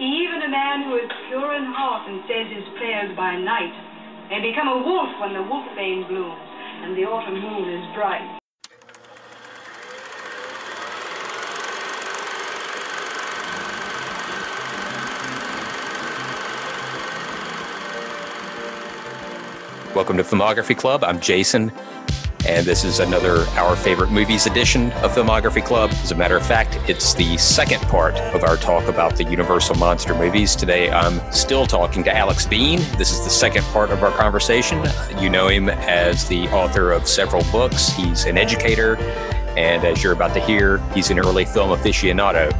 Even a man who is pure in heart and says his prayers by night may become a wolf when the wolfbane blooms and the autumn moon is bright. Welcome to Filmography Club. I'm Jason, and this is another Our Favorite Movies edition of Filmography Club. As a matter of fact, it's the second part of our talk about the Universal Monster movies. Today, I'm still talking to Alex Bean. This is the second part of our conversation. You know him as the author of several books, he's an educator, and as you're about to hear, he's an early film aficionado.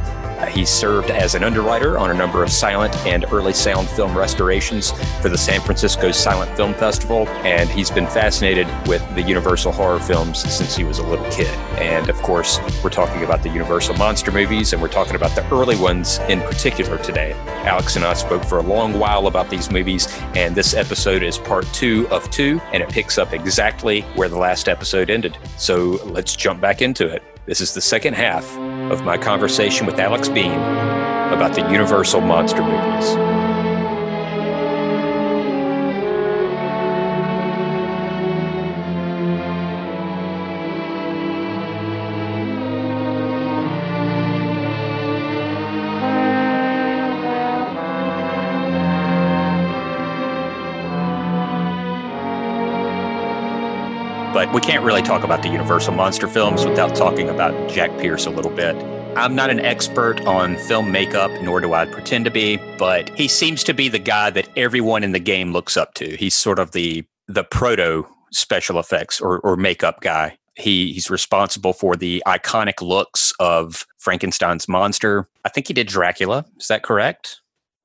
He served as an underwriter on a number of silent and early sound film restorations for the San Francisco Silent Film Festival, and he's been fascinated with the Universal horror films since he was a little kid. And of course, we're talking about the Universal monster movies, and we're talking about the early ones in particular today. Alex and I spoke for a long while about these movies, and this episode is part two of two, and it picks up exactly where the last episode ended. So let's jump back into it. This is the second half of my conversation with Alex Bean about the Universal monster movies. But we can't really talk about the Universal monster films without talking about Jack Pierce a little bit. I'm not an expert on film makeup, nor do I pretend to be, but he seems to be the guy that everyone in the game looks up to. He's sort of the the proto special effects or, or makeup guy. He he's responsible for the iconic looks of Frankenstein's monster. I think he did Dracula. Is that correct?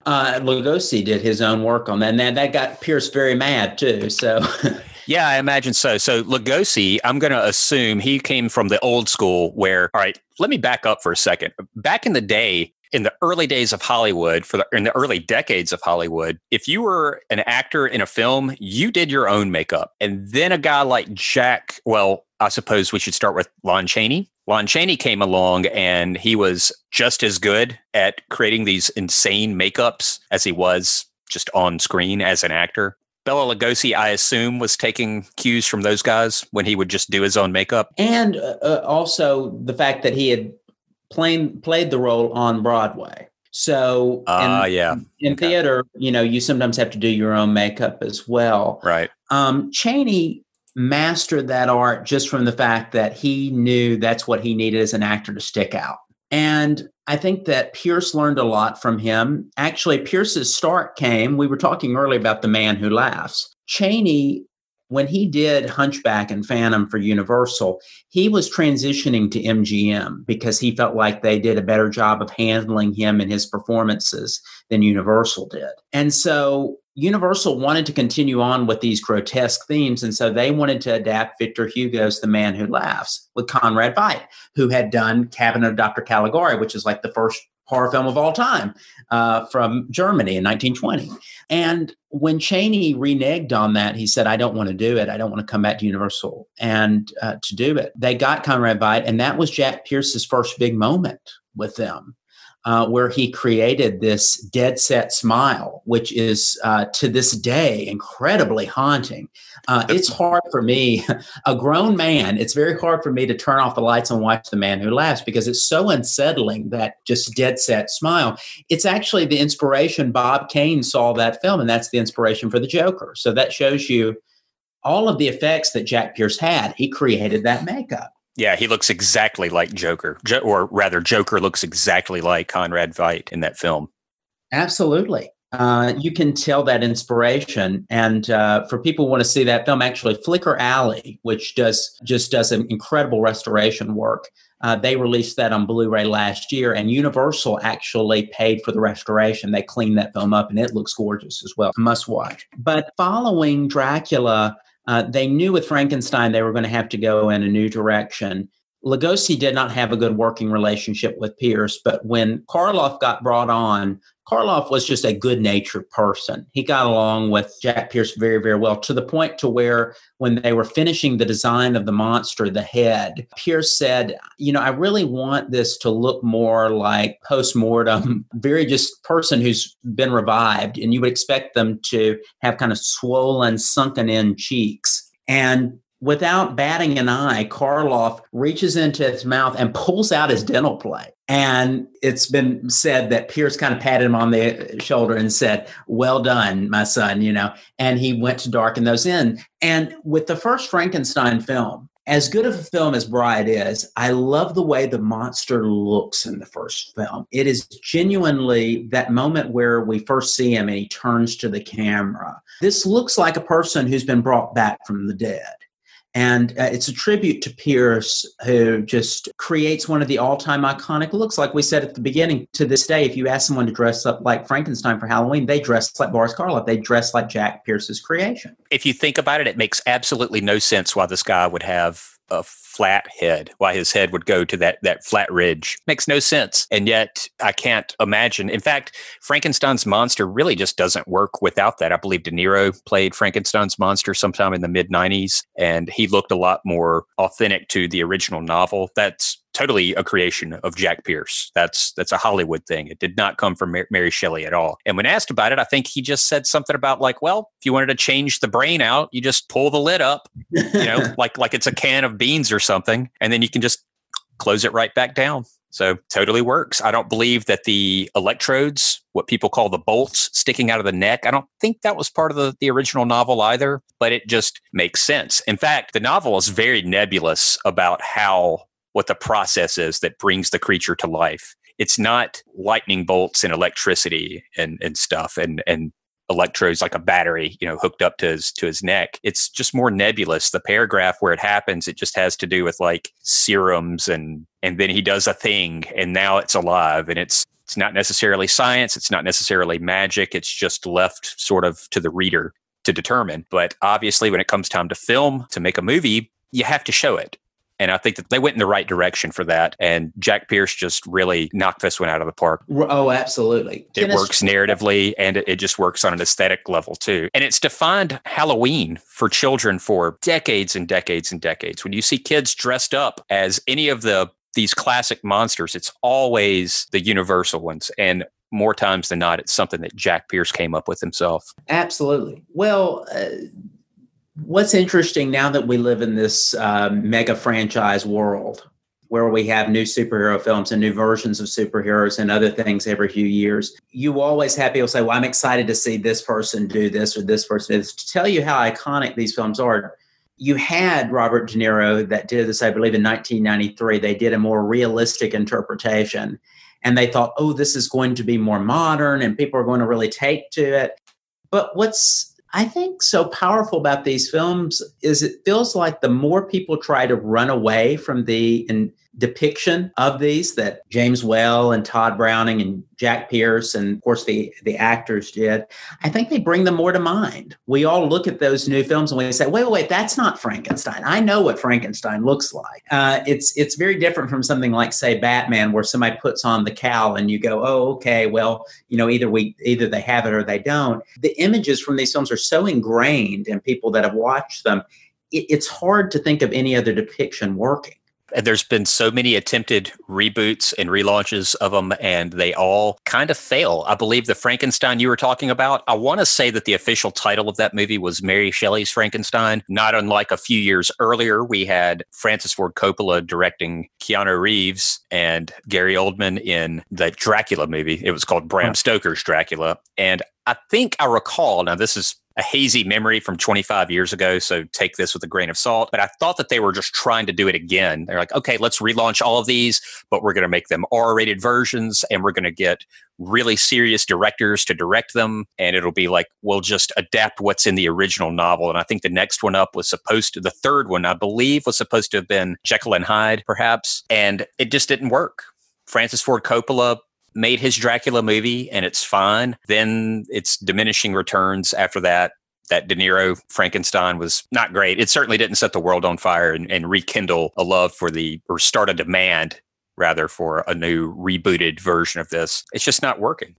Uh, Lugosi did his own work on that, and that, that got Pierce very mad too. So Yeah, I imagine so. So Lugosi, I'm going to assume he came from the old school where, all right, let me back up for a second. Back in the day, in the early days of Hollywood, for the, in the early decades of Hollywood, if you were an actor in a film, you did your own makeup. And then a guy like Jack, well, I suppose we should start with Lon Chaney. Lon Chaney came along and he was just as good at creating these insane makeups as he was just on screen as an actor. Bela Lugosi, I assume, was taking cues from those guys when he would just do his own makeup. And uh, uh also the fact that he had played played the role on Broadway. So, uh, in, yeah. in okay. theater, you know, you sometimes have to do your own makeup as well. Right. Um, Chaney mastered that art just from the fact that he knew that's what he needed as an actor to stick out. And I think that Pierce learned a lot from him. Actually, Pierce's start came, we were talking earlier about The Man Who Laughs. Chaney, when he did Hunchback and Phantom for Universal, he was transitioning to MGM because he felt like they did a better job of handling him and his performances than Universal did. And so Universal wanted to continue on with these grotesque themes, and so they wanted to adapt Victor Hugo's The Man Who Laughs with Conrad Veidt, who had done Cabinet of Dr. Caligari, which is like the first horror film of all time uh, from Germany in 1920. And when Chaney reneged on that, he said, I don't want to do it. I don't want to come back to Universal and uh, to do it. They got Conrad Veidt, and that was Jack Pierce's first big moment with them uh, where he created this dead set smile, which is uh, to this day incredibly haunting. Uh, it's hard for me, a grown man, it's very hard for me to turn off the lights and watch The Man Who Laughs because it's so unsettling that just dead set smile. It's actually the inspiration. Bob Kane saw that film, and that's the inspiration for the Joker. So that shows you all of the effects that Jack Pierce had. He created that makeup. Yeah, he looks exactly like Joker, jo- or rather, Joker looks exactly like Conrad Veidt in that film. Absolutely. Uh, you can tell that inspiration. And uh, for people who want to see that film, actually, Flicker Alley, which does just does an incredible restoration work, uh, they released that on Blu-ray last year, and Universal actually paid for the restoration. They cleaned that film up, and it looks gorgeous as well. Must watch. But following Dracula, uh, they knew with Frankenstein they were going to have to go in a new direction. Lugosi did not have a good working relationship with Pierce, but when Karloff got brought on Karloff was just a good natured person. He got along with Jack Pierce very, very well to the point to where when they were finishing the design of the monster, the head, Pierce said, you know, I really want this to look more like post-mortem, very just person who's been revived. And you would expect them to have kind of swollen, sunken in cheeks. And without batting an eye, Karloff reaches into his mouth and pulls out his dental plate. And it's been said that Pierce kind of patted him on the shoulder and said, Well done, my son, you know, and he went to darken those in. And with the first Frankenstein film, as good of a film as Bride is, I love the way the monster looks in the first film. It is genuinely that moment where we first see him and he turns to the camera. This looks like a person who's been brought back from the dead. And uh, it's a tribute to Pierce, who just creates one of the all time iconic looks. Like we said at the beginning, to this day, if you ask someone to dress up like Frankenstein for Halloween, they dress like Boris Karloff. They dress like Jack Pierce's creation. If you think about it, it makes absolutely no sense why this guy would have a flat head, why his head would go to that that flat ridge. Makes no sense. And yet I can't imagine. In fact, Frankenstein's monster really just doesn't work without that. I believe De Niro played Frankenstein's monster sometime in the mid 90s and he looked a lot more authentic to the original novel. That's totally a creation of Jack Pierce. That's that's a Hollywood thing. It did not come from Mary Shelley at all. And when asked about it, I think he just said something about like, well, if you wanted to change the brain out, you just pull the lid up, you know, like like it's a can of beans or something, and then you can just close it right back down. So totally works. I don't believe that the electrodes, what people call the bolts sticking out of the neck, I don't think that was part of the, the original novel either, but it just makes sense. In fact, the novel is very nebulous about how what the process is that brings the creature to life. It's not lightning bolts and electricity and, and stuff and, and electrodes like a battery, you know, hooked up to his to his neck. It's just more nebulous. The paragraph where it happens, it just has to do with like serums and and then he does a thing and now it's alive and it's it's not necessarily science, it's not necessarily magic, it's just left sort of to the reader to determine. But obviously when it comes time to film, to make a movie, you have to show it. And I think that they went in the right direction for that. And Jack Pierce just really knocked this one out of the park. Oh, absolutely. It works narratively and it just works on an aesthetic level too. And it's defined Halloween for children for decades and decades and decades. When you see kids dressed up as any of the these classic monsters, it's always the universal ones. And more times than not, it's something that Jack Pierce came up with himself. Absolutely. Well, uh, What's interesting now that we live in this uh, mega franchise world where we have new superhero films and new versions of superheroes and other things every few years, you always have people say, Well, I'm excited to see this person do this or this person this. To tell you how iconic these films are, you had Robert De Niro that did this, I believe, in 1993. They did a more realistic interpretation and they thought, oh, this is going to be more modern and people are going to really take to it. But what's I think so powerful about these films is it feels like the more people try to run away from the in, depiction of these that James Whale and Todd Browning and Jack Pierce and of course the the actors did, I think they bring them more to mind. We all look at those new films and we say, wait, wait, wait, that's not Frankenstein. I know what Frankenstein looks like. Uh, it's it's very different from something like say Batman, where somebody puts on the cowl and you go, oh, okay, well, you know, either we either they have it or they don't. The images from these films are so ingrained in people that have watched them. It, it's hard to think of any other depiction working there's been so many attempted reboots and relaunches of them, and they all kind of fail. I believe the Frankenstein you were talking about, I want to say that the official title of that movie was Mary Shelley's Frankenstein. Not unlike a few years earlier, we had Francis Ford Coppola directing Keanu Reeves and Gary Oldman in the Dracula movie. It was called Bram Stoker's Dracula. And I think I recall, now this is a hazy memory from 25 years ago. So take this with a grain of salt. But I thought that they were just trying to do it again. They're like, okay, let's relaunch all of these, but we're going to make them R rated versions and we're going to get really serious directors to direct them. And it'll be like, we'll just adapt what's in the original novel. And I think the next one up was supposed to, the third one, I believe, was supposed to have been Jekyll and Hyde, perhaps. And it just didn't work. Francis Ford Coppola made his Dracula movie and it's fine. Then it's diminishing returns after that. That De Niro Frankenstein was not great. It certainly didn't set the world on fire and, and rekindle a love for the, or start a demand rather for a new rebooted version of this. It's just not working.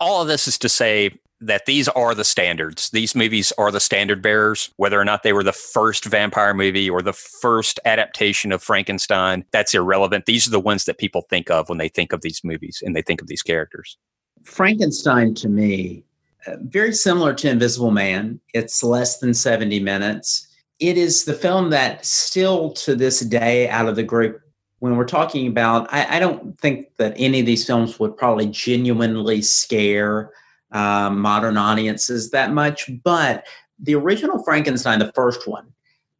All of this is to say that these are the standards. These movies are the standard bearers, whether or not they were the first vampire movie or the first adaptation of Frankenstein, that's irrelevant. These are the ones that people think of when they think of these movies and they think of these characters. Frankenstein to me, uh, very similar to Invisible Man. It's less than 70 minutes. It is the film that still to this day out of the group when we're talking about, I, I, don't think that any of these films would probably genuinely scare uh, modern audiences that much. But the original Frankenstein, the first one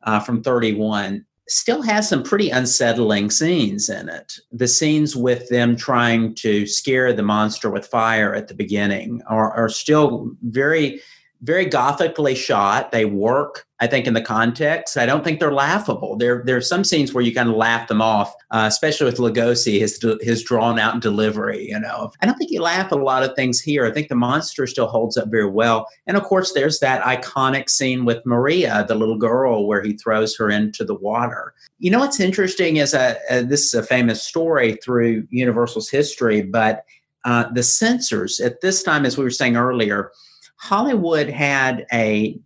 uh, from 31, still has some pretty unsettling scenes in it. The scenes with them trying to scare the monster with fire at the beginning are, are still very very gothically shot. They work, I think, in the context. I don't think they're laughable. There, there are some scenes where you kind of laugh them off, uh, especially with Lugosi, his his drawn out delivery. You know, I don't think you laugh at a lot of things here. I think the monster still holds up very well. And of course, there's that iconic scene with Maria, the little girl, where he throws her into the water. You know, what's interesting is a, a this is a famous story through Universal's history, but uh, the censors at this time, as we were saying earlier Hollywood had a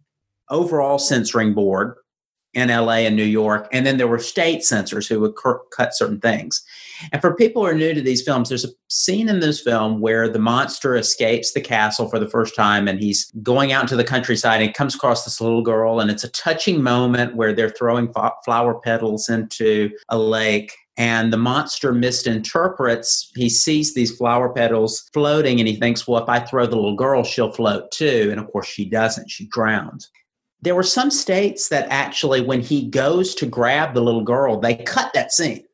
overall censoring board in LA and New York, and then there were state censors who would cur- cut certain things. And for people who are new to these films, there's a scene in this film where the monster escapes the castle for the first time and he's going out into the countryside and comes across this little girl. And it's a touching moment where they're throwing flower petals into a lake and the monster misinterprets. He sees these flower petals floating and he thinks, well, if I throw the little girl, she'll float too. And of course, she doesn't, she drowns. There were some states that actually, when he goes to grab the little girl, they cut that scene.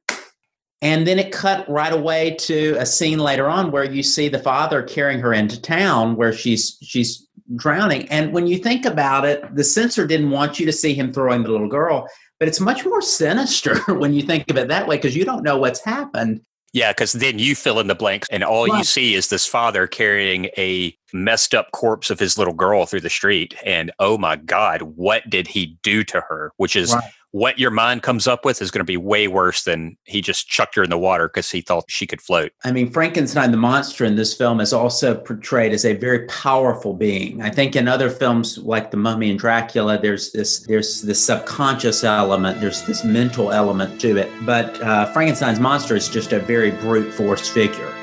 And then it cut right away to a scene later on where you see the father carrying her into town where she's she's drowning. And when you think about it, the censor didn't want you to see him throwing the little girl but it's much more sinister when you think of it that way because you don't know what's happened. Yeah, because then you fill in the blanks, and all you see is this father carrying a messed up corpse of his little girl through the street. And oh my God, what did he do to her? Which is right what your mind comes up with is going to be way worse than he just chucked her in the water because he thought she could float. I mean, Frankenstein, the monster in this film, is also portrayed as a very powerful being. I think in other films like The Mummy and Dracula, there's this there's this subconscious element, there's this mental element to it. But uh, Frankenstein's monster is just a very brute force figure.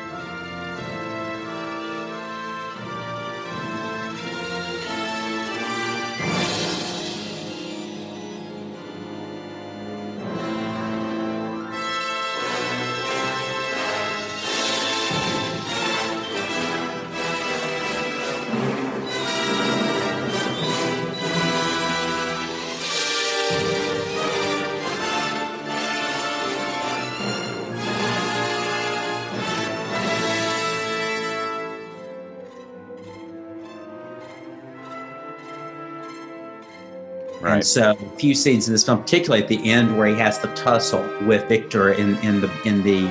Right. And so a few scenes in this film, particularly at the end where he has the tussle with Victor in, in the in the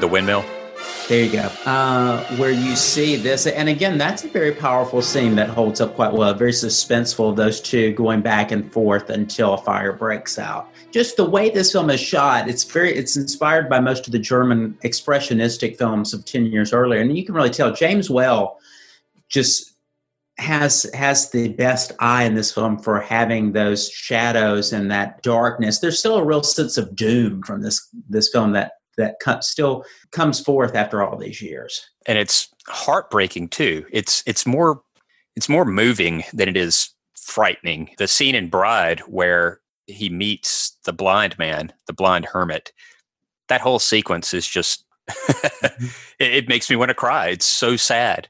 the windmill. There you go. Uh, where you see this, and again, that's a very powerful scene that holds up quite well. Very suspenseful. Those two going back and forth until a fire breaks out. Just the way this film is shot, it's very it's inspired by most of the German expressionistic films of ten years earlier, and you can really tell James Whale just has has the best eye in this film for having those shadows and that darkness. There's still a real sense of doom from this this film that that still comes forth after all these years. And it's heartbreaking too. It's it's more it's more moving than it is frightening. The scene in Bride where he meets the blind man, the blind hermit. That whole sequence is just mm-hmm. it, it makes me want to cry. It's so sad.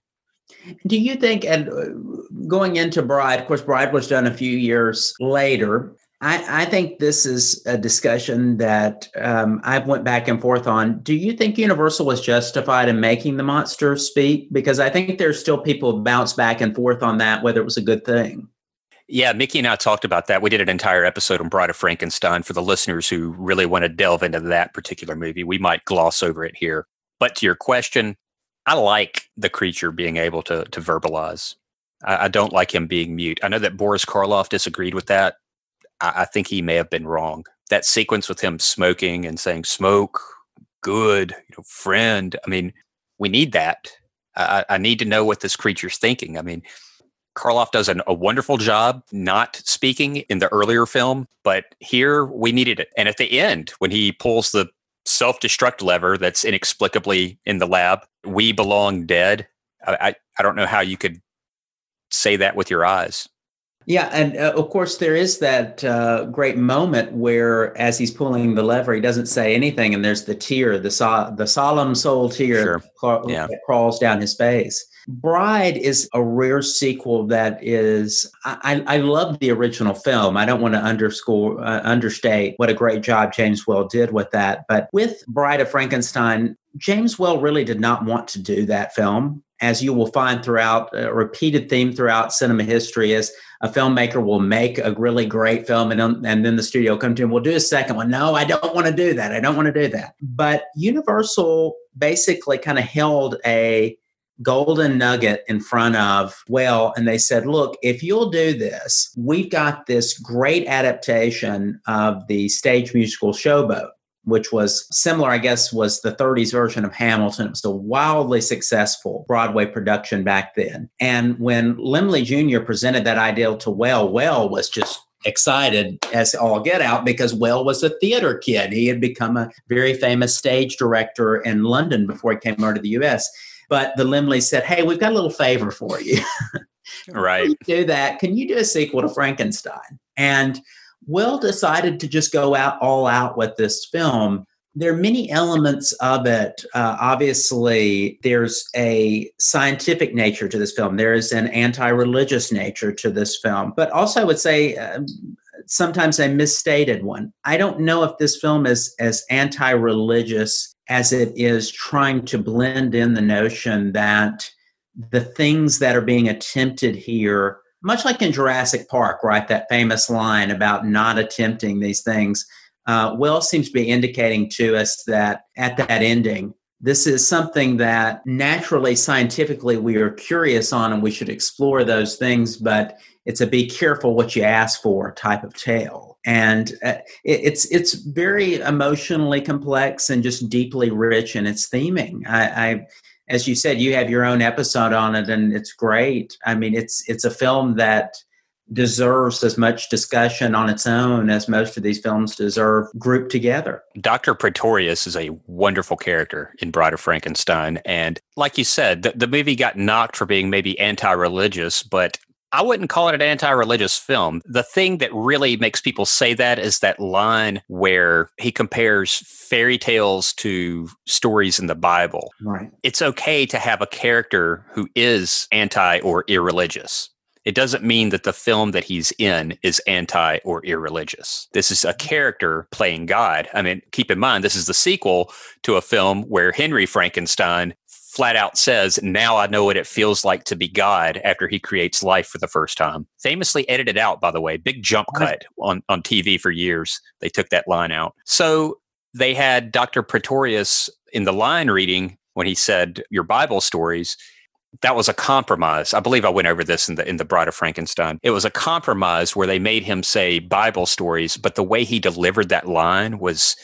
Do you think, and uh, going into Bride, of course, Bride was done a few years later. I, I think this is a discussion that um, I've went back and forth on. Do you think Universal was justified in making the monster speak? Because I think there's still people bounce back and forth on that, whether it was a good thing. Yeah, Mickey and I talked about that. We did an entire episode on Bride of Frankenstein for the listeners who really want to delve into that particular movie. We might gloss over it here. But to your question, I like the creature being able to to verbalize. I, I, don't like him being mute. I know that Boris Karloff disagreed with that. I, I think he may have been wrong. That sequence with him smoking and saying "smoke, good, you know, friend." I mean, we need that. I, I need to know what this creature's thinking. I mean, Karloff does an, a wonderful job not speaking in the earlier film, but here we needed it. And at the end, when he pulls the self destruct lever that's inexplicably in the lab, we belong dead. I, I, I don't know how you could say that with your eyes. Yeah, and uh, of course there is that uh, great moment where, as he's pulling the lever, he doesn't say anything, and there's the tear, the so- the solemn soul tear sure. that, yeah. that crawls down his face. Bride is a rare sequel that is. I, I love the original film. I don't want to underscore uh, understate what a great job James Whale did with that. But with Bride of Frankenstein, James Whale really did not want to do that film. As you will find throughout a repeated theme throughout cinema history is a filmmaker will make a really great film and, and then the studio will come to him, we'll do a second one. No, I don't want to do that. I don't want to do that. But Universal basically kind of held a golden nugget in front of Whale and they said look if you'll do this we've got this great adaptation of the stage musical showboat which was similar i guess was the 30s version of hamilton it was a wildly successful broadway production back then and when Laemmle jr presented that idea to Whale Whale was just excited as all get out because Whale was a theater kid. He had become a very famous stage director in London before he came over to the US. But the Laemmle said, Hey, we've got a little favor for you. right. you do that. Can you do a sequel to Frankenstein? And Whale decided to just go out all out with this film. There are many elements of it. Uh, obviously, there's a scientific nature to this film. There is an anti-religious nature to this film, but also I would say uh, sometimes a misstated one. I don't know if this film is as anti-religious as it is trying to blend in the notion that the things that are being attempted here, much like in Jurassic Park, right? That famous line about not attempting these things. Uh, seems to be indicating to us that at that ending, this is something that naturally, scientifically, we are curious on and we should explore those things, but it's a be careful what you ask for type of tale and uh, it, it's it's very emotionally complex and just deeply rich in its theming I, I as you said you have your own episode on it and it's great i mean it's it's a film that deserves as much discussion on its own as most of these films deserve grouped together. Dr. Pretorius is a wonderful character in Bride of Frankenstein. And like you said, the, the movie got knocked for being maybe anti religious, but I wouldn't call it an anti religious film. The thing that really makes people say that is that line where he compares fairy tales to stories in the Bible. Right. It's okay to have a character who is anti or irreligious. It doesn't mean that the film that he's in is anti or irreligious. This is a character playing God. I mean, keep in mind, this is the sequel to a film where Henry Frankenstein flat out says, Now I know what it feels like to be God after he creates life for the first time. Famously edited out, by the way, big jump cut on, on TV for years. They took that line out. So they had Dr. Pretorius in the line reading when he said, Your Bible stories that was a compromise. I believe I went over this in the in the Bride of Frankenstein. It was a compromise where they made him say Bible stories, but the way he delivered that line was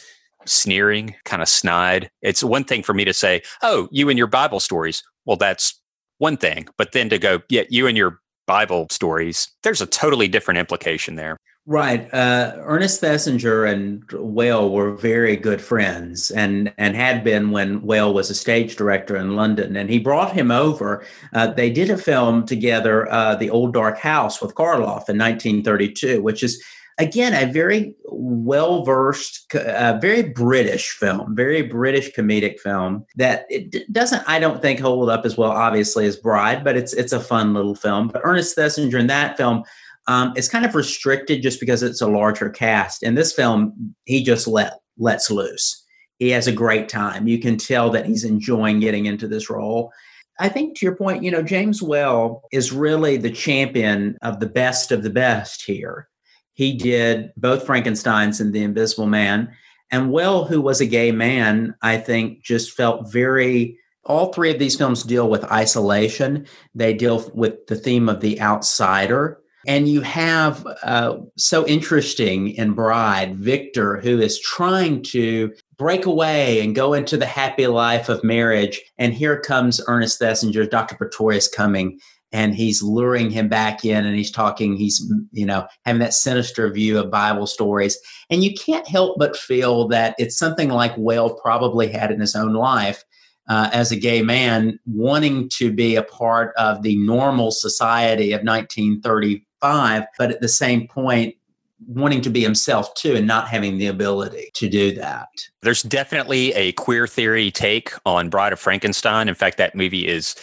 sneering, kind of snide. It's one thing for me to say, "Oh, you and your Bible stories." Well, that's one thing, but then to go, "Yeah, you and your Bible stories." There's a totally different implication there. Right. Uh, Ernest Thesiger and Whale were very good friends and, and had been when Whale was a stage director in London. And he brought him over. Uh, they did a film together, uh, The Old Dark House with Karloff in 1932, which is, again, a very well versed, uh, very British film, very British comedic film that it doesn't, I don't think, hold up as well, obviously, as Bride, but it's, it's a fun little film. But Ernest Thesiger in that film, um, kind of restricted just because it's a larger cast. In this film, he just let lets loose. He has a great time. You can tell that he's enjoying getting into this role. I think to your point, you know, James Whale is really the champion of the best of the best here. He did both Frankenstein's and The Invisible Man. And Whale, who was a gay man, I think just felt very all three of these films deal with isolation. They deal with the theme of the outsider and you have uh, so interesting in Bride, Victor, who is trying to break away and go into the happy life of marriage. And here comes Ernest Thesiger, Dr. Pretorius coming, and he's luring him back in and he's talking, he's, you know, having that sinister view of Bible stories. And you can't help but feel that it's something like Whale probably had in his own life. Uh, as a gay man, wanting to be a part of the normal society of 1935, but at the same point, wanting to be himself too and not having the ability to do that. There's definitely a queer theory take on Bride of Frankenstein. In fact, that movie is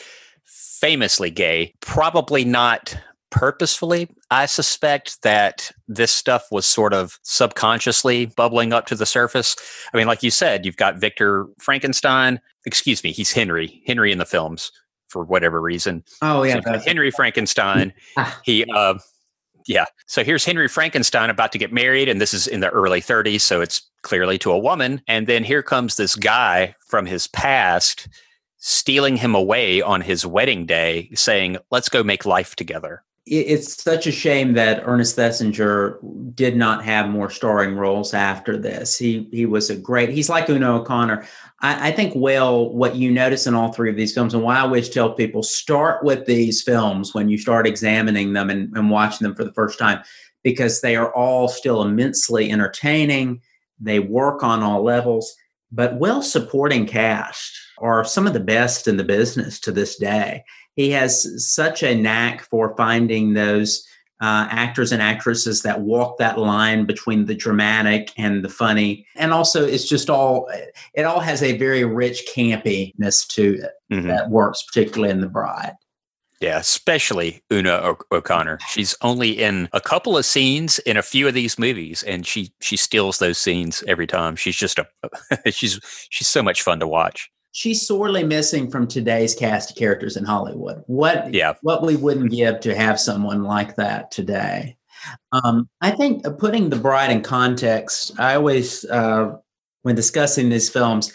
famously gay, probably not purposefully. I suspect that this stuff was sort of subconsciously bubbling up to the surface. I mean, like you said, you've got Victor Frankenstein. Excuse me, he's Henry. Henry in the films for whatever reason. Oh yeah, so Henry Frankenstein. Ah. he uh, yeah. So here's Henry Frankenstein about to get married, and this is in the early 30s, so it's clearly to a woman. And then here comes this guy from his past stealing him away on his wedding day, saying, Let's go make life together. It's such a shame that Ernest Thesiger did not have more starring roles after this. He he was a great. He's like Una O'Connor. I, I, think, well, what you notice in all three of these films, and why I always tell people start with these films when you start examining them and, and watching them for the first time, because they are all still immensely entertaining. They work on all levels, but well supporting cast are some of the best in the business to this day. He has such a knack for finding those uh, actors and actresses that walk that line between the dramatic and the funny. And also, it's just all, it all has a very rich campiness to it mm-hmm. that works, particularly in The Bride. Yeah, especially Una o- O'Connor. She's only in a couple of scenes in a few of these movies, and she she steals those scenes every time. She's just a she's she's so much fun to watch she's sorely missing from today's cast of characters in Hollywood. What yeah. what we wouldn't give to have someone like that today. Um, I think putting the bride in context, I always uh, when discussing these films,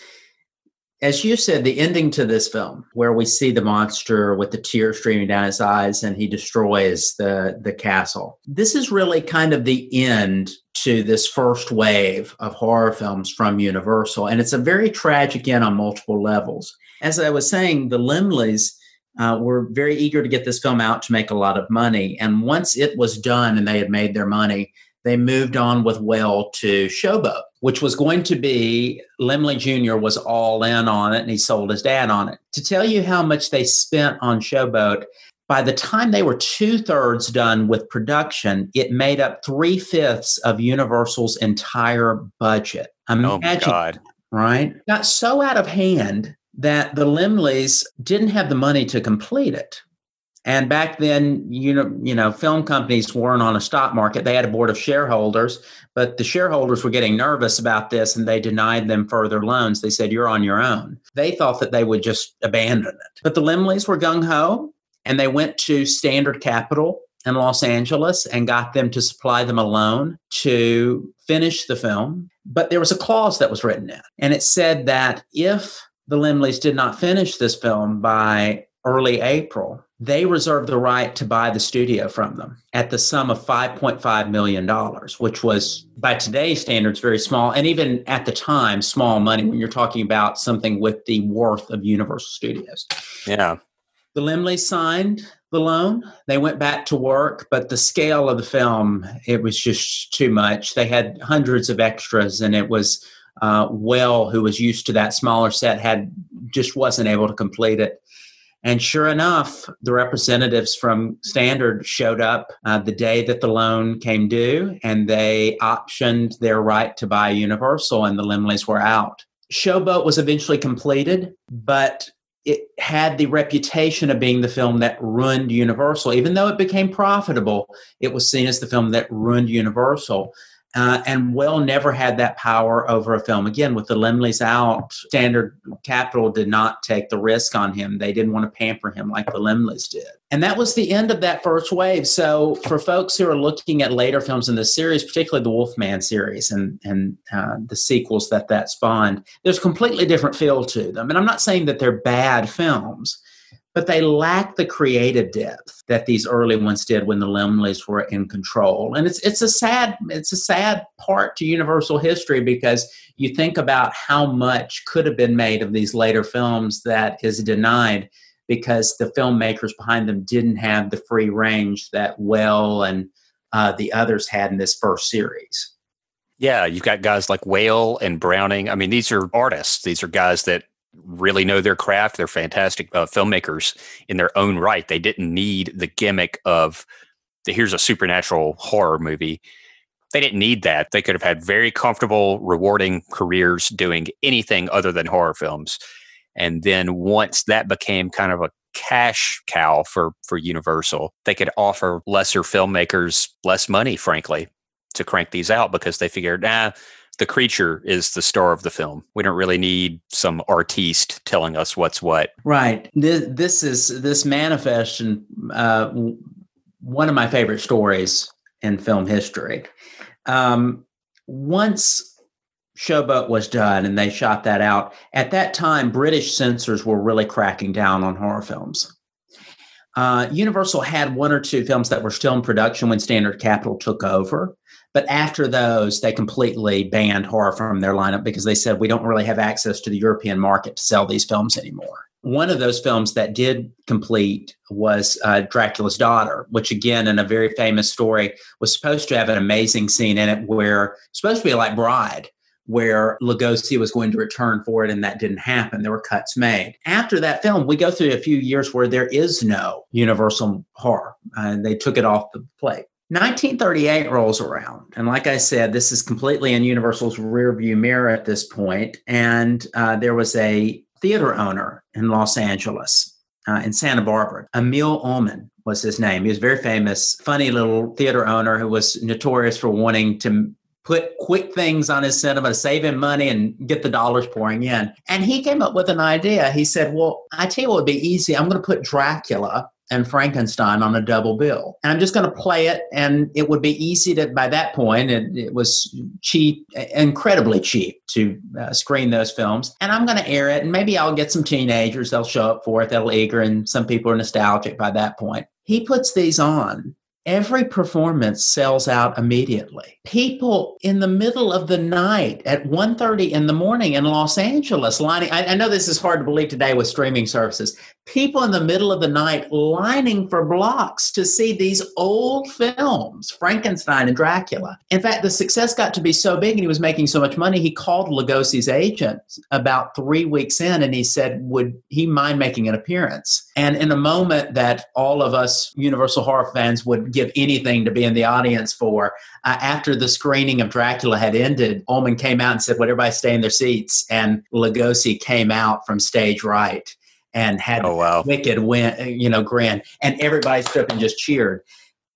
as you said, the ending to this film, where we see the monster with the tears streaming down his eyes and he destroys the, the castle. This is really kind of the end to this first wave of horror films from Universal. And it's a very tragic end on multiple levels. As I was saying, the Laemmles uh, were very eager to get this film out to make a lot of money. And once it was done and they had made their money, they moved on with Whale to Showboat, which was going to be Laemmle Jr. was all in on it and he sold his dad on it. To tell you how much they spent on Showboat, by the time they were two thirds done with production, it made up three fifths of Universal's entire budget. Imagine, oh my God. Right? Got so out of hand that the Laemmles didn't have the money to complete it. And back then, you know, you know, film companies weren't on a stock market. They had a board of shareholders, but the shareholders were getting nervous about this and they denied them further loans. They said, You're on your own. They thought that they would just abandon it. But the Laemmles were gung ho and they went to Standard Capital in Los Angeles and got them to supply them a loan to finish the film. But there was a clause that was written in, and it said that if the Laemmles did not finish this film by early April, they reserved the right to buy the studio from them at the sum of $5.5 million, which was by today's standards very small. And even at the time, small money when you're talking about something with the worth of Universal Studios. Yeah. The Laemmles signed the loan. They went back to work, but the scale of the film, it was just too much. They had hundreds of extras, and it was uh, Whale, who was used to that smaller set, had just wasn't able to complete it. And sure enough, the representatives from Standard showed up uh, the day that the loan came due, and they optioned their right to buy Universal, and the Laemmles were out. Showboat was eventually completed, but it had the reputation of being the film that ruined Universal. Even though it became profitable, it was seen as the film that ruined Universal. Uh, and Whale never had that power over a film. Again, with the Laemmles out, Standard Capital did not take the risk on him. They didn't want to pamper him like the Laemmles did. And that was the end of that first wave. So, for folks who are looking at later films in the series, particularly the Wolfman series and, and uh, the sequels that that spawned, there's a completely different feel to them. And I'm not saying that they're bad films, but they lack the creative depth that these early ones did when the Laemmles were in control. And it's it's a sad it's a sad part to Universal history because you think about how much could have been made of these later films that is denied because the filmmakers behind them didn't have the free range that Whale and uh, the others had in this first series. Yeah, you've got guys like Whale and Browning. I mean, these are artists. These are guys that really know their craft. They're fantastic uh, filmmakers in their own right. They didn't need the gimmick of the, here's a supernatural horror movie. They didn't need that. They could have had very comfortable, rewarding careers doing anything other than horror films. And then once that became kind of a cash cow for for Universal, they could offer lesser filmmakers less money, frankly, to crank these out because they figured, nah, the creature is the star of the film. We don't really need some artiste telling us what's what. Right. This, this is this manifest uh, one of my favorite stories in film history. Um, once Showboat was done and they shot that out. At that time, British censors were really cracking down on horror films. Uh, Universal had one or two films that were still in production when Standard Capital took over. But after those, they completely banned horror from their lineup because they said we don't really have access to the European market to sell these films anymore. One of those films that did complete was uh, Dracula's Daughter, which, again, in a very famous story, was supposed to have an amazing scene in it where supposed to be like Bride, where Lugosi was going to return for it, and that didn't happen. There were cuts made. After that film, we go through a few years where there is no Universal horror, and they took it off the plate. 1938 rolls around, and like I said, this is completely in Universal's rearview mirror at this point. And uh, there was a theater owner in Los Angeles, uh, in Santa Barbara. Emil Ullman was his name. He was very famous, funny little theater owner who was notorious for wanting to put quick things on his cinema to save him money and get the dollars pouring in. And he came up with an idea. He said, Well, I tell you what would be easy. I'm going to put Dracula and Frankenstein on a double bill. And I'm just going to play it. And it would be easy to, by that point, it, it was cheap, incredibly cheap to uh, screen those films. And I'm going to air it. And maybe I'll get some teenagers, they'll show up for it, they'll eager. And some people are nostalgic by that point. He puts these on every performance sells out immediately people in the middle of the night at 1.30 in the morning in los angeles lining I, I, know this is hard to believe today with streaming services people in the middle of the night lining for blocks to see these old films frankenstein and dracula in fact the success got to be so big and he was making so much money he called lugosi's agent about three weeks in and he said would he mind making an appearance and in a moment that all of us universal horror fans would give anything to be in the audience for. Uh, after the screening of Dracula had ended, Ullman came out and said, "Would everybody stay in their seats?" And Lugosi came out from stage right and had oh, wow. wicked win, you know, grin, and everybody stood up and just cheered.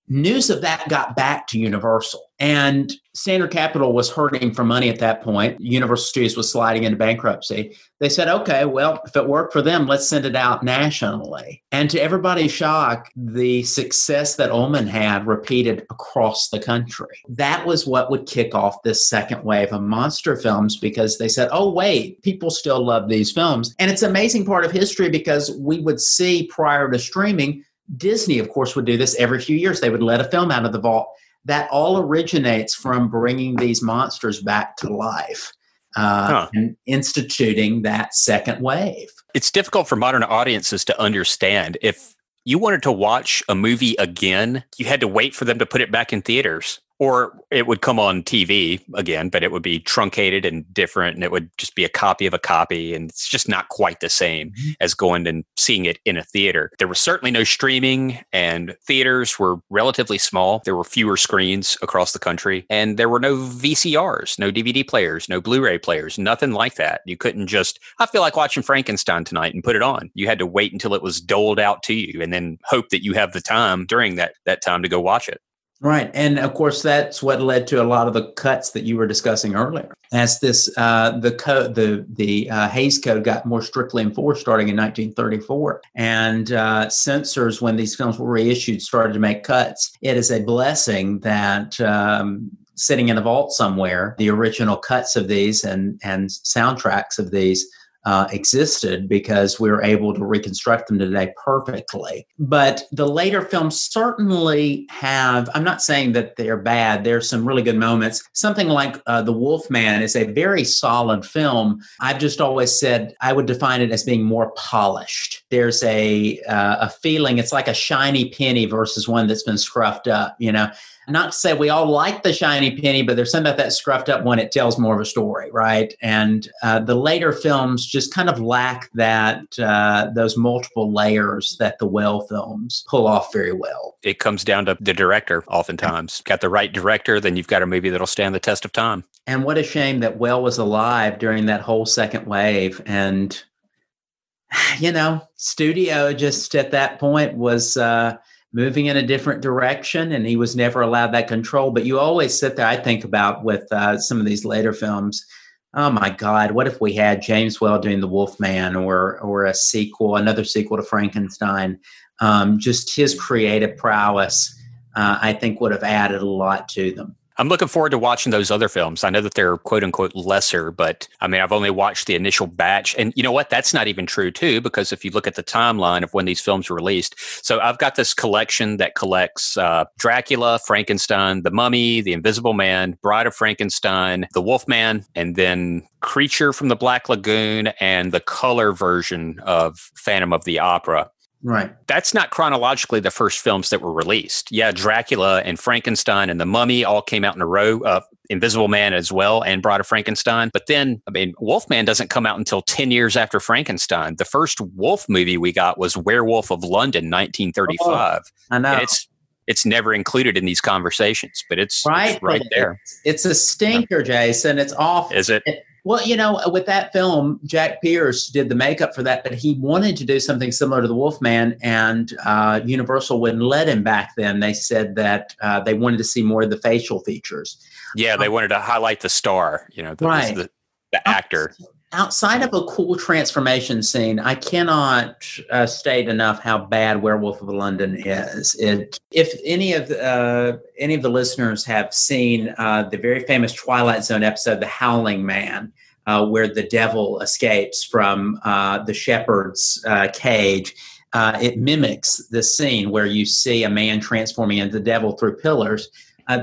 News of that got back to Universal and Standard Capital was hurting for money at that point. Universal Studios was sliding into bankruptcy. They said, okay, well, if it worked for them, let's send it out nationally. And to everybody's shock, the success that Ullman had repeated across the country. That was what would kick off this second wave of monster films because they said, oh, wait, people still love these films. And it's an amazing part of history because we would see prior to streaming, Disney, of course, would do this every few years. They would let a film out of the vault that all originates from bringing these monsters back to life uh, huh. and instituting that second wave. It's difficult for modern audiences to understand. If you wanted to watch a movie again, you had to wait for them to put it back in theaters or it would come on TV again, but it would be truncated and different, and it would just be a copy of a copy, and it's just not quite the same mm-hmm. as going and seeing it in a theater. There was certainly no streaming, and theaters were relatively small. There were fewer screens across the country, and there were no VCRs, no DVD players, no Blu-ray players, nothing like that. You couldn't just, I feel like watching Frankenstein tonight and put it on. You had to wait until it was doled out to you, and then hope that you have the time during that that time to go watch it. Right, and of course that's what led to a lot of the cuts that you were discussing earlier. As this, uh, the code, the the uh, Hays Code got more strictly enforced starting in 1934, and uh, censors, when these films were reissued, started to make cuts. It is a blessing that um, sitting in a vault somewhere, the original cuts of these and and soundtracks of these uh, existed because we were able to reconstruct them today perfectly. But the later films certainly have, I'm not saying that they're bad, there's some really good moments. Something like uh, The Wolf Man is a very solid film. I've just always said I would define it as being more polished. There's a, uh, a feeling, it's like a shiny penny versus one that's been scruffed up, you know not to say we all like the shiny penny, but there's something about that scruffed up one. It tells more of a story, right? And uh, the later films just kind of lack that uh, those multiple layers that the Whale films pull off very well. It comes down to the director. Oftentimes, got the right director, then you've got a movie that'll stand the test of time. And what a shame that Whale was alive during that whole second wave, and you know, studio just at that point was. Uh, moving in a different direction and he was never allowed that control. But you always sit there i think about with uh, some of these later films. Oh my god what if we had james whale doing the wolfman or or a sequel another sequel to frankenstein? Um, just his creative prowess uh, i think would have added a lot to them I'm looking forward to watching those other films. I know that they're quote unquote lesser, but I mean, I've only watched the initial batch. And you know what? That's not even true, too, because if you look at the timeline of when these films were released, so I've got this collection that collects uh, Dracula, Frankenstein, The Mummy, The Invisible Man, Bride of Frankenstein, The Wolfman, and then Creature from the Black Lagoon and the color version of Phantom of the Opera. Right. That's not chronologically the first films that were released. Yeah, Dracula and Frankenstein and The Mummy all came out in a row. Uh, Invisible Man as well and Bride of Frankenstein. But then, I mean, Wolfman doesn't come out until 10 years after Frankenstein. The first Wolf movie we got was Werewolf of London, 1935. Oh, I know. And it's it's never included in these conversations, but it's right, it's right there. It's, it's, a stinker, Jason. It's awful. Is it? it well, you know, with that film, Jack Pierce did the makeup for that, but he wanted to do something similar to The Wolfman, and uh, Universal wouldn't let him back then. They said that uh, they wanted to see more of the facial features. Yeah, they um, wanted to highlight the star, you know, the, right. the, the actor outside of a cool transformation scene, I cannot uh, state enough how bad Werewolf of London is. It, if any of uh, any of the listeners have seen uh, the very famous Twilight Zone episode, "The Howling Man," uh, where the devil escapes from uh, the shepherd's uh, cage. it mimics the scene where you see a man transforming into the devil through pillars.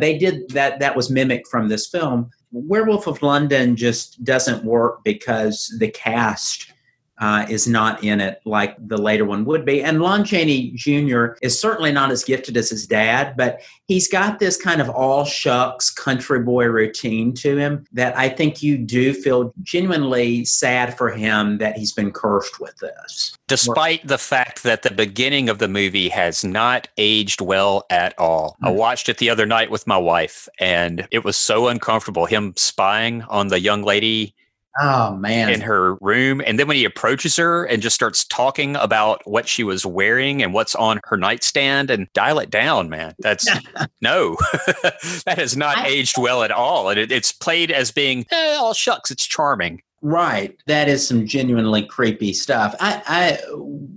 they did that. That was mimicked from this film Werewolf of London just doesn't work because the cast uh, is not in it like the later one would be. And Lon Chaney Jr. is certainly not as gifted as his dad, but he's got this kind of all shucks country boy routine to him that I think you do feel genuinely sad for him that he's been cursed with this. Despite the fact that the beginning of the movie has not aged well at all. Mm-hmm. I hmm. watched it the other night with my wife and it was so uncomfortable. Him spying on the young lady Oh man. In her room. And then when he approaches her and just starts talking about what she was wearing and what's on her nightstand and dial it down, man. That's no. that has not I, aged well at all. And it, it's played as being, eh, oh shucks, it's charming. Right. That is some genuinely creepy stuff. I, I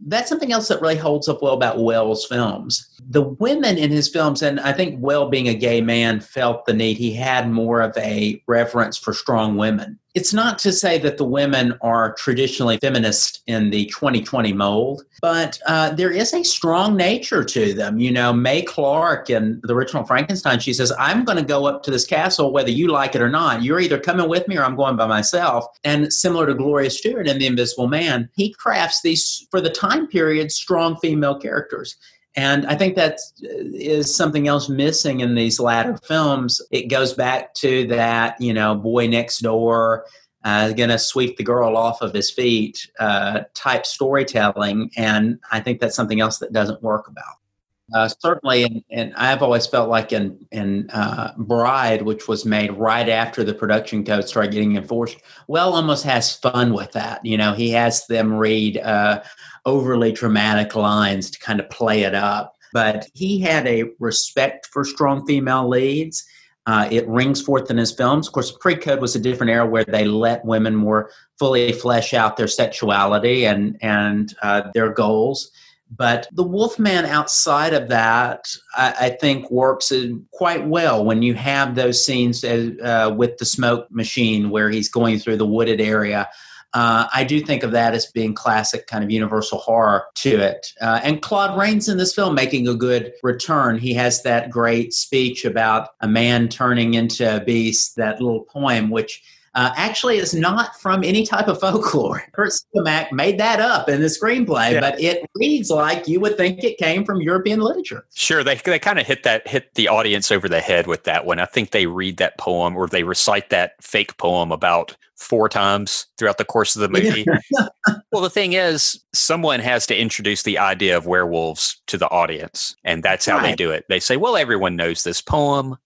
that's something else that really holds up well about Whale's films. The women in his films, and I think Whale being a gay man felt the need, he had more of a reverence for strong women it's not to say that the women are traditionally feminist in the 2020 mold, but uh, there is a strong nature to them. You know, Mae Clarke in the original Frankenstein, she says, I'm going to go up to this castle whether you like it or not. You're either coming with me or I'm going by myself. And similar to Gloria Stuart in The Invisible Man, he crafts these, for the time period, strong female characters. And I think that is something else missing in these latter films. It goes back to that, you know, boy next door, uh, going to sweep the girl off of his feet uh, type storytelling. And I think that's something else that doesn't work about. Uh, certainly, and, I've always felt like in in uh, Bride, which was made right after the production code started getting enforced, Whale almost has fun with that. You know, he has them read uh, overly dramatic lines to kind of play it up. But he had a respect for strong female leads. Uh, it rings forth in his films. Of course, pre code was a different era where they let women more fully flesh out their sexuality and and uh, their goals. But the Wolfman outside of that, I, I think, works quite well when you have those scenes uh, with the smoke machine where he's going through the wooded area uh, I do think of that as being classic kind of universal horror to it. Uh, and Claude Rains in this film making a good return. He has that great speech about a man turning into a beast, that little poem, which uh, actually is not from any type of folklore. Curt made that up in the screenplay, yeah. but it reads like you would think it came from European literature. Sure, they they kind of hit that hit the audience over the head with that one. I think they read that poem or they recite that fake poem about four times throughout the course of the movie. well, the thing is, someone has to introduce the idea of werewolves to the audience, and that's how right. they do it. They say, "Well, everyone knows this poem."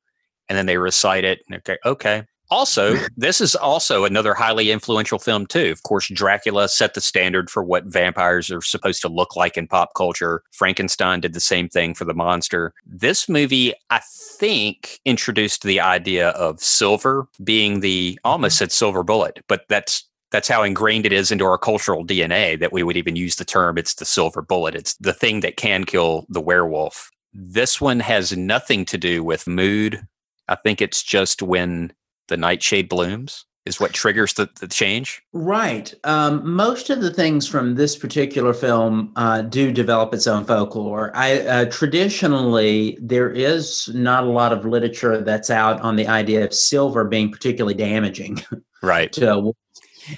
And then they recite it. Okay, okay, also, this is also another highly influential film, too. Of course, Dracula set the standard for what vampires are supposed to look like in pop culture. Frankenstein did the same thing for the monster. This movie, I think, introduced the idea of silver being the almost said silver bullet, but that's that's how ingrained it is into our cultural DNA that we would even use the term it's the silver bullet. It's the thing that can kill the werewolf. This one has nothing to do with mood. I think it's just when the nightshade blooms is what triggers the, the change? Right. Um, most of the things from this particular film uh, do develop its own folklore. I uh, traditionally there is not a lot of literature that's out on the idea of silver being particularly damaging right. to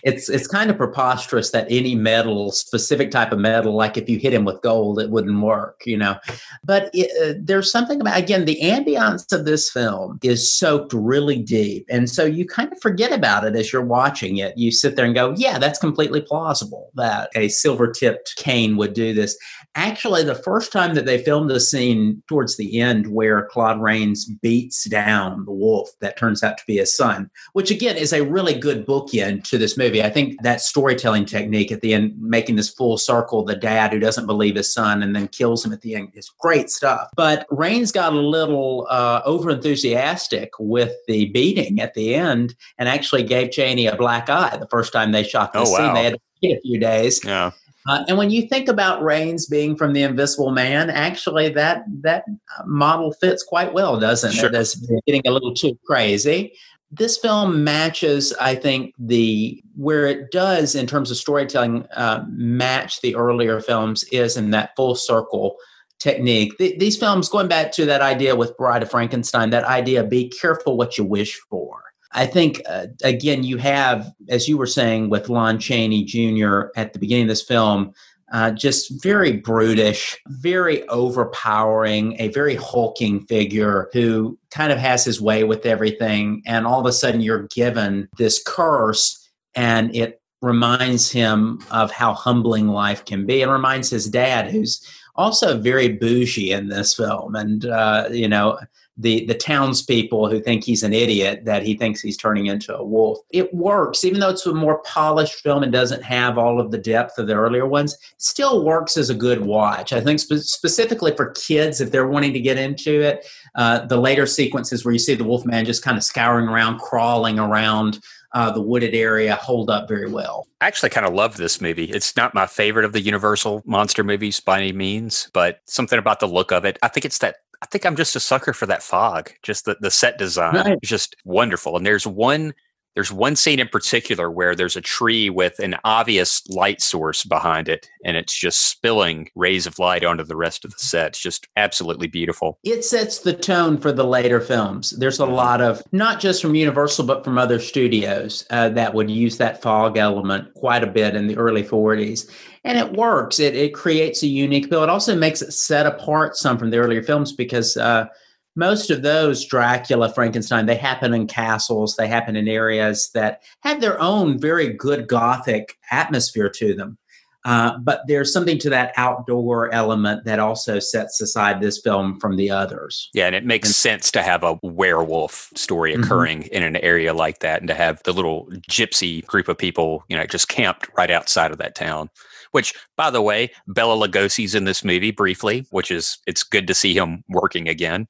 it's it's kind of preposterous that any metal, specific type of metal, like if you hit him with gold, it wouldn't work, you know. But it, uh, there's something about again the ambiance of this film is soaked really deep, and so you kind of forget about it as you're watching it. You sit there and go, "Yeah, that's completely plausible that a silver tipped cane would do this." Actually, the first time that they filmed the scene towards the end where Claude Rains beats down the wolf that turns out to be his son, which again is a really good bookend to this movie. I think that storytelling technique at the end, making this full circle, the dad who doesn't believe his son and then kills him at the end is great stuff. But Rains got a little uh, over enthusiastic with the beating at the end and actually gave Chaney a black eye the first time they shot the oh, scene. Wow. They had to wait a few days. Yeah. Uh, and when you think about Rains being from the Invisible Man, actually that that model fits quite well, doesn't sure. it? That's getting a little too crazy. This film matches, I think, the where it does in terms of storytelling uh, match the earlier films is in that full circle technique. Th- these films, going back to that idea with Bride of Frankenstein, that idea: be careful what you wish for I think, uh, again, you have, as you were saying with Lon Chaney Jr. at the beginning of this film, uh, just very brutish, very overpowering, a very hulking figure who kind of has his way with everything. And all of a sudden, you're given this curse, and it reminds him of how humbling life can be. and reminds his dad, who's also very bougie in this film. And, uh, you know, the the townspeople who think he's an idiot that he thinks he's turning into a wolf. It works, even though it's a more polished film and doesn't have all of the depth of the earlier ones. Still works as a good watch. I think spe- specifically for kids if they're wanting to get into it. Uh, the later sequences where you see the Wolfman just kind of scouring around, crawling around uh, the wooded area hold up very well. I actually kind of love this movie. It's not my favorite of the Universal monster movies by any means, but something about the look of it. I think it's that I think I'm just a sucker for that fog. Just the, the set design right. is just wonderful. And there's one there's one scene in particular where there's a tree with an obvious light source behind it, and it's just spilling rays of light onto the rest of the set. It's just absolutely beautiful. It sets the tone for the later films. There's a lot of, not just from Universal, but from other studios uh, that would use that fog element quite a bit in the early 40s and it works. It it creates a unique feel. It also makes it set apart some from the earlier films because uh, most of those Dracula, Frankenstein, they happen in castles. They happen in areas that have their own very good gothic atmosphere to them. Uh, but there's something to that outdoor element that also sets aside this film from the others. Yeah, and it makes and, sense to have a werewolf story mm-hmm. occurring mm-hmm. in an area like that and to have the little gypsy group of people, you know, just camped right outside of that town. Which, by the way, Bela Lugosi's in this movie briefly, which is it's good to see him working again,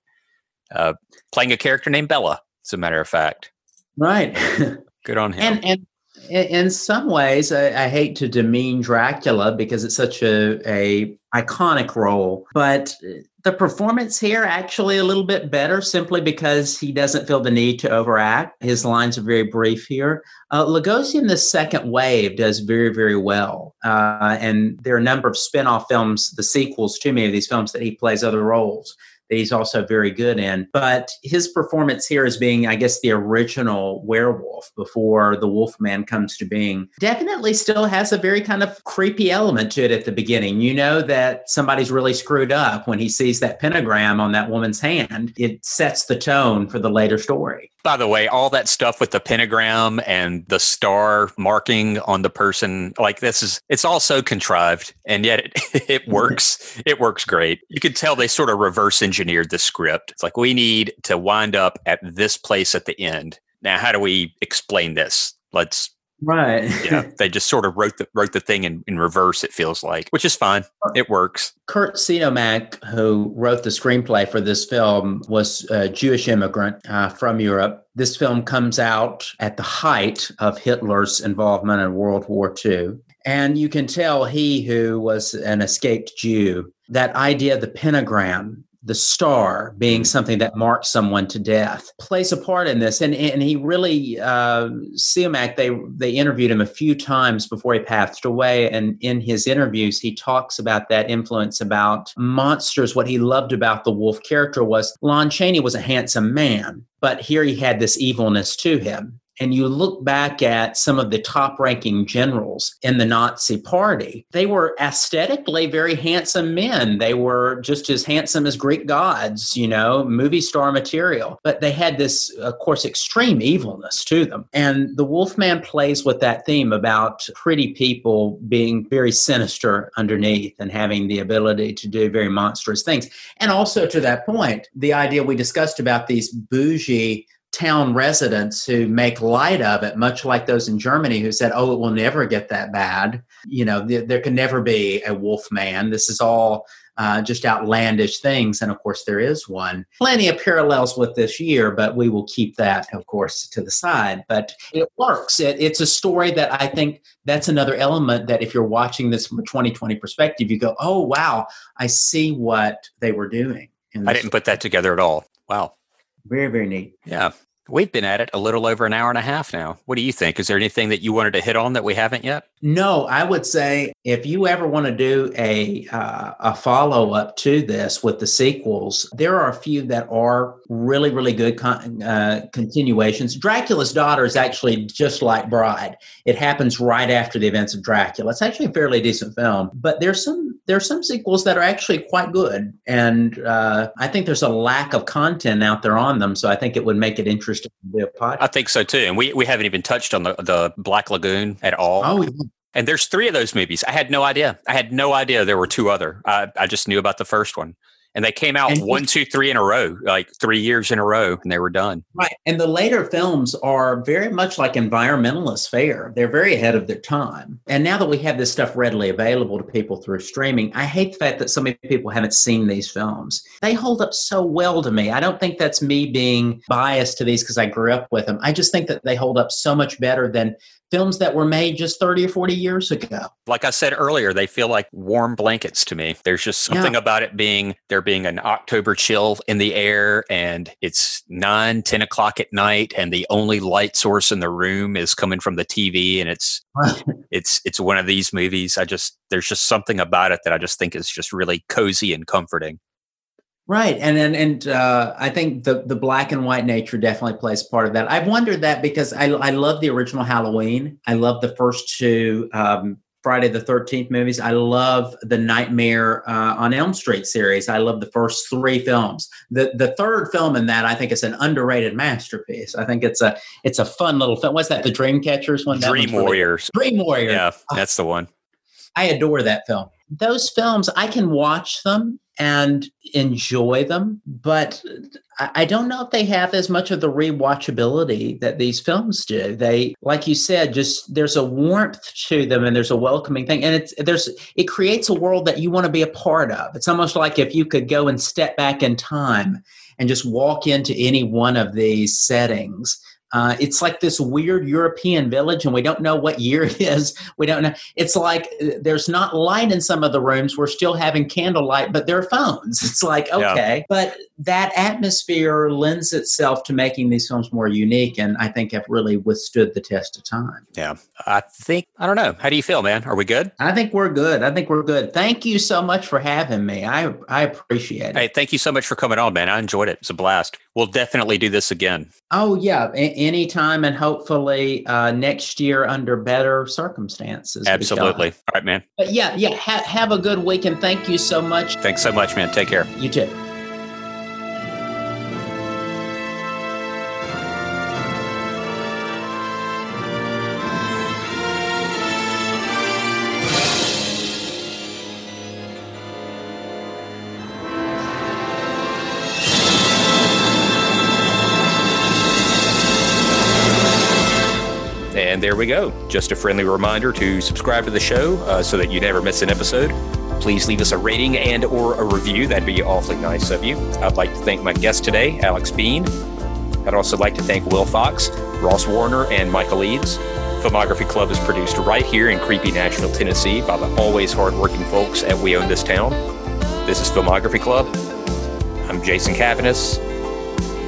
uh, playing a character named Bela. As a matter of fact, right? good on him. And and in, in some ways, I, I, hate to demean Dracula because it's such a, a iconic role, but the performance here actually a little bit better simply because he doesn't feel the need to overact. His lines are very brief here. Uh, Lugosian, the second wave, does very, very well. Uh, and there are a number of spin off films, the sequels to many of these films, that he plays other roles that he's also very good in. But his performance here as being, I guess, the original werewolf before the Wolfman comes to being definitely still has a very kind of creepy element to it at the beginning. You know that somebody's really screwed up when he sees that pentagram on that woman's hand. It sets the tone for the later story. By the way, all that stuff with the pentagram and the star marking on the person, like this is, it's all so contrived and yet it, it works. it works great. You can tell they sort of reverse engineered the script. It's like, we need to wind up at this place at the end. Now, how do we explain this? Let's Right. yeah. They just sort of wrote the wrote the thing in, in reverse, it feels like, which is fine. It works. Curt Siodmak, who wrote the screenplay for this film, was a Jewish immigrant uh, from Europe. This film comes out at the height of Hitler's involvement in World War II. And you can tell he, who was an escaped Jew, that idea of the pentagram the star being mm. something that marks someone to death plays a part in this. And and he really uh Siodmak they they interviewed him a few times before he passed away. And in his interviews he talks about that influence about monsters. What he loved about the wolf character was Lon Chaney was a handsome man but here he had this evilness to him and you look back at some of the top ranking generals in the Nazi party, they were aesthetically very handsome men. They were just as handsome as Greek gods, you know, movie star material. But they had this, of course, extreme evilness to them. And the Wolfman plays with that theme about pretty people being very sinister underneath and having the ability to do very monstrous things. And also to that point, the idea we discussed about these bougie town residents who make light of it, much like those in Germany who said, oh, it will never get that bad. You know, th- there can never be a wolf man. This is all uh, just outlandish things. And of course, there is one. Plenty of parallels with this year, but we will keep that, of course, to the side. But it works. It, it's a story that I think that's another element that if you're watching this from a 2020 perspective, you go, oh, wow, I see what they were doing. I didn't put that together at all. Wow. Very, very neat. Yeah. We've been at it a little over an hour and a half now. What do you think? Is there anything that you wanted to hit on that we haven't yet? No, I would say if you ever want to do a uh, a follow up to this with the sequels, there are a few that are really really good con- uh, continuations. Dracula's Daughter is actually just like Bride. It happens right after the events of Dracula. It's actually a fairly decent film, but there's some there's some sequels that are actually quite good, and uh, I think there's a lack of content out there on them. So I think it would make it interesting interesting to be a podcast. I think so too. And we, we haven't even touched on the, the Black Lagoon at all. Oh, yeah. And there's three of those movies. I had no idea. I had no idea there were two other. I, I just knew about the first one and they came out and one, two, three in a row, like three years in a row, and they were done. Right. And the later films are very much like environmentalist fare. They're very ahead of their time. And now that we have this stuff readily available to people through streaming, I hate the fact that so many people haven't seen these films. They hold up so well to me. I don't think that's me being biased to these because I grew up with them. I just think that they hold up so much better than films that were made just 30 or 40 years ago. Like I said earlier, they feel like warm blankets to me. There's just something yeah. about it being there being an October chill in the air and it's 9, 10 o'clock at night and the only light source in the room is coming from the TV and it's it's it's one of these movies. I just there's just something about it that I just think is just really cozy and comforting. Right, and and and uh, I think the the black and white nature definitely plays part of that. I've wondered that because I I love the original Halloween. I love the first two um, Friday the Thirteenth movies. I love the Nightmare uh, on Elm Street series. I love the first three films. The the third film in that I think is an underrated masterpiece. I think it's a it's a fun little film. What's that? The Dreamcatchers one. Dream Warriors. Really, Dream Warriors. Yeah, that's the one. I adore that film. Those films, I can watch them and enjoy them, but I don't know if they have as much of the rewatchability that these films do. They, like you said, just there's a warmth to them and there's a welcoming thing, and it's there's it creates a world that you want to be a part of. It's almost like if you could go and step back in time and just walk into any one of these settings Uh, it's like this weird European village, and we don't know what year it is. We don't know. It's like uh, there's not light in some of the rooms. We're still having candlelight, but there are phones. It's like okay, yeah. but that atmosphere lends itself to making these films more unique, and I think have really withstood the test of time. Yeah, I think I don't know. How do you feel, man? Are we good? I think we're good. I think we're good. Thank you so much for having me. I I appreciate it. Hey, thank you so much for coming on, man. I enjoyed it. It's a blast. We'll definitely do this again. Oh yeah, anytime, and hopefully uh, next year under better circumstances. Absolutely. All right, man. But yeah, yeah. Ha- have a good week, and thank you so much. Thanks so much, man. Take care. You too. There we go. Just a friendly reminder to subscribe to the show uh, so that you never miss an episode. Please leave us a rating and or a review. That'd be awfully nice of you. I'd like to thank my guest today, Alex Bean. I'd also like to thank Will Fox, Ross Warner, and Michael Eads. Filmography Club is produced right here in creepy Nashville, Tennessee by the always hardworking folks at We Own This Town. This is Filmography Club. I'm Jason Cavanis.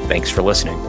Thanks for listening.